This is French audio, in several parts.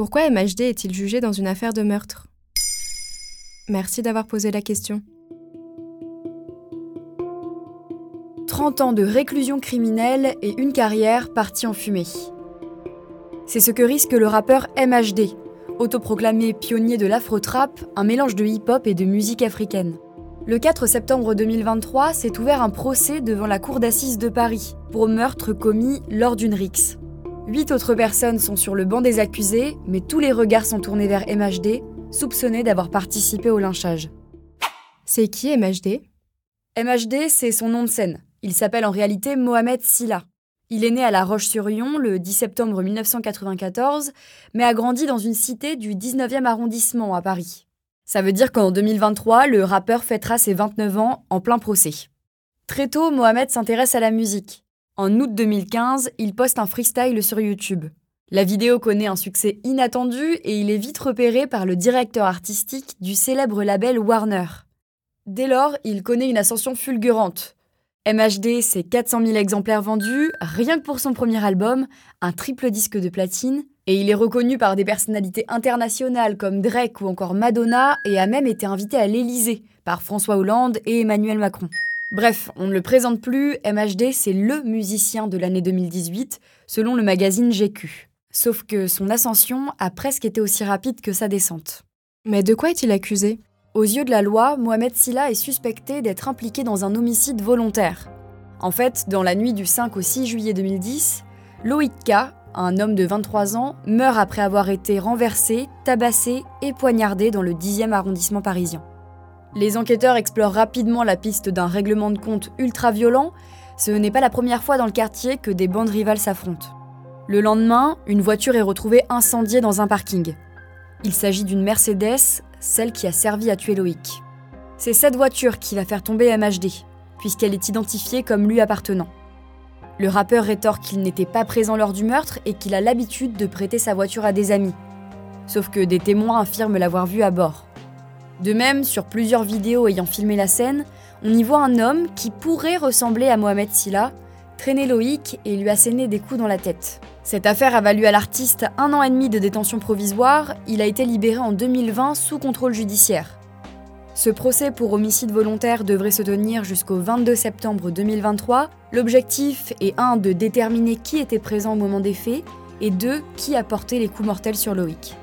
Pourquoi MHD est-il jugé dans une affaire de meurtre? Merci d'avoir posé la question. 30 ans de réclusion criminelle et une carrière partie en fumée. C'est ce que risque le rappeur MHD, autoproclamé pionnier de l'afro-trap, un mélange de hip-hop et de musique africaine. Le 4 septembre 2023 s'est ouvert un procès devant la cour d'assises de Paris pour meurtre commis lors d'une rixe. Huit autres personnes sont sur le banc des accusés, mais tous les regards sont tournés vers MHD, soupçonné d'avoir participé au lynchage. C'est qui MHD MHD, c'est son nom de scène. Il s'appelle en réalité Mohamed Silla. Il est né à La Roche-sur-Yon le 10 septembre 1994, mais a grandi dans une cité du 19e arrondissement à Paris. Ça veut dire qu'en 2023, le rappeur fêtera ses 29 ans en plein procès. Très tôt, Mohamed s'intéresse à la musique. En août 2015, il poste un freestyle sur YouTube. La vidéo connaît un succès inattendu et il est vite repéré par le directeur artistique du célèbre label Warner. Dès lors, il connaît une ascension fulgurante. MHD, c'est 400 000 exemplaires vendus, rien que pour son premier album, un triple disque de platine, et il est reconnu par des personnalités internationales comme Drake ou encore Madonna, et a même été invité à l'Élysée par François Hollande et Emmanuel Macron. Bref, on ne le présente plus, MHD, c'est LE musicien de l'année 2018, selon le magazine GQ. Sauf que son ascension a presque été aussi rapide que sa descente. Mais de quoi est-il accusé? Aux yeux de la loi, Mohamed Silla est suspecté d'être impliqué dans un homicide volontaire. En fait, dans la nuit du 5 au 6 juillet 2010, Loïc K, un homme de 23 ans, meurt après avoir été renversé, tabassé et poignardé dans le 10e arrondissement parisien. Les enquêteurs explorent rapidement la piste d'un règlement de compte ultra violent. Ce n'est pas la première fois dans le quartier que des bandes rivales s'affrontent. Le lendemain, une voiture est retrouvée incendiée dans un parking. Il s'agit d'une Mercedes, celle qui a servi à tuer Loïc. C'est cette voiture qui va faire tomber MHD, puisqu'elle est identifiée comme lui appartenant. Le rappeur rétorque qu'il n'était pas présent lors du meurtre et qu'il a l'habitude de prêter sa voiture à des amis. Sauf que des témoins affirment l'avoir vu à bord. De même, sur plusieurs vidéos ayant filmé la scène, on y voit un homme qui pourrait ressembler à Mohamed Silla, traîner Loïc et lui asséner des coups dans la tête. Cette affaire a valu à l'artiste un an et demi de détention provisoire, il a été libéré en 2020 sous contrôle judiciaire. Ce procès pour homicide volontaire devrait se tenir jusqu'au 22 septembre 2023. L'objectif est 1 de déterminer qui était présent au moment des faits et 2 qui a porté les coups mortels sur Loïc.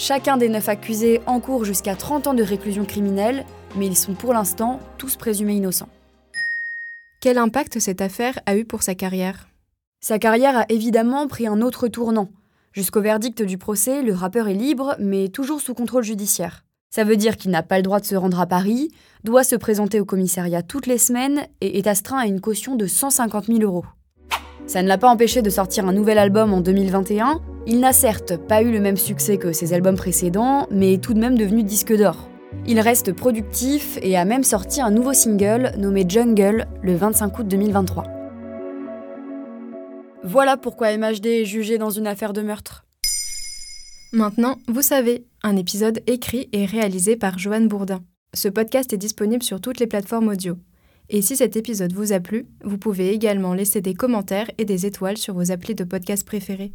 Chacun des neuf accusés encourt jusqu'à 30 ans de réclusion criminelle, mais ils sont pour l'instant tous présumés innocents. Quel impact cette affaire a eu pour sa carrière? Sa carrière a évidemment pris un autre tournant. Jusqu'au verdict du procès, le rappeur est libre, mais toujours sous contrôle judiciaire. Ça veut dire qu'il n'a pas le droit de se rendre à Paris, doit se présenter au commissariat toutes les semaines et est astreint à une caution de 150 000 euros. Ça ne l'a pas empêché de sortir un nouvel album en 2021. Il n'a certes pas eu le même succès que ses albums précédents, mais est tout de même devenu disque d'or. Il reste productif et a même sorti un nouveau single nommé Jungle le 25 août 2023. Voilà pourquoi MHD est jugé dans une affaire de meurtre. Maintenant, vous savez, un épisode écrit et réalisé par Joanne Bourdin. Ce podcast est disponible sur toutes les plateformes audio. Et si cet épisode vous a plu, vous pouvez également laisser des commentaires et des étoiles sur vos applis de podcast préférés.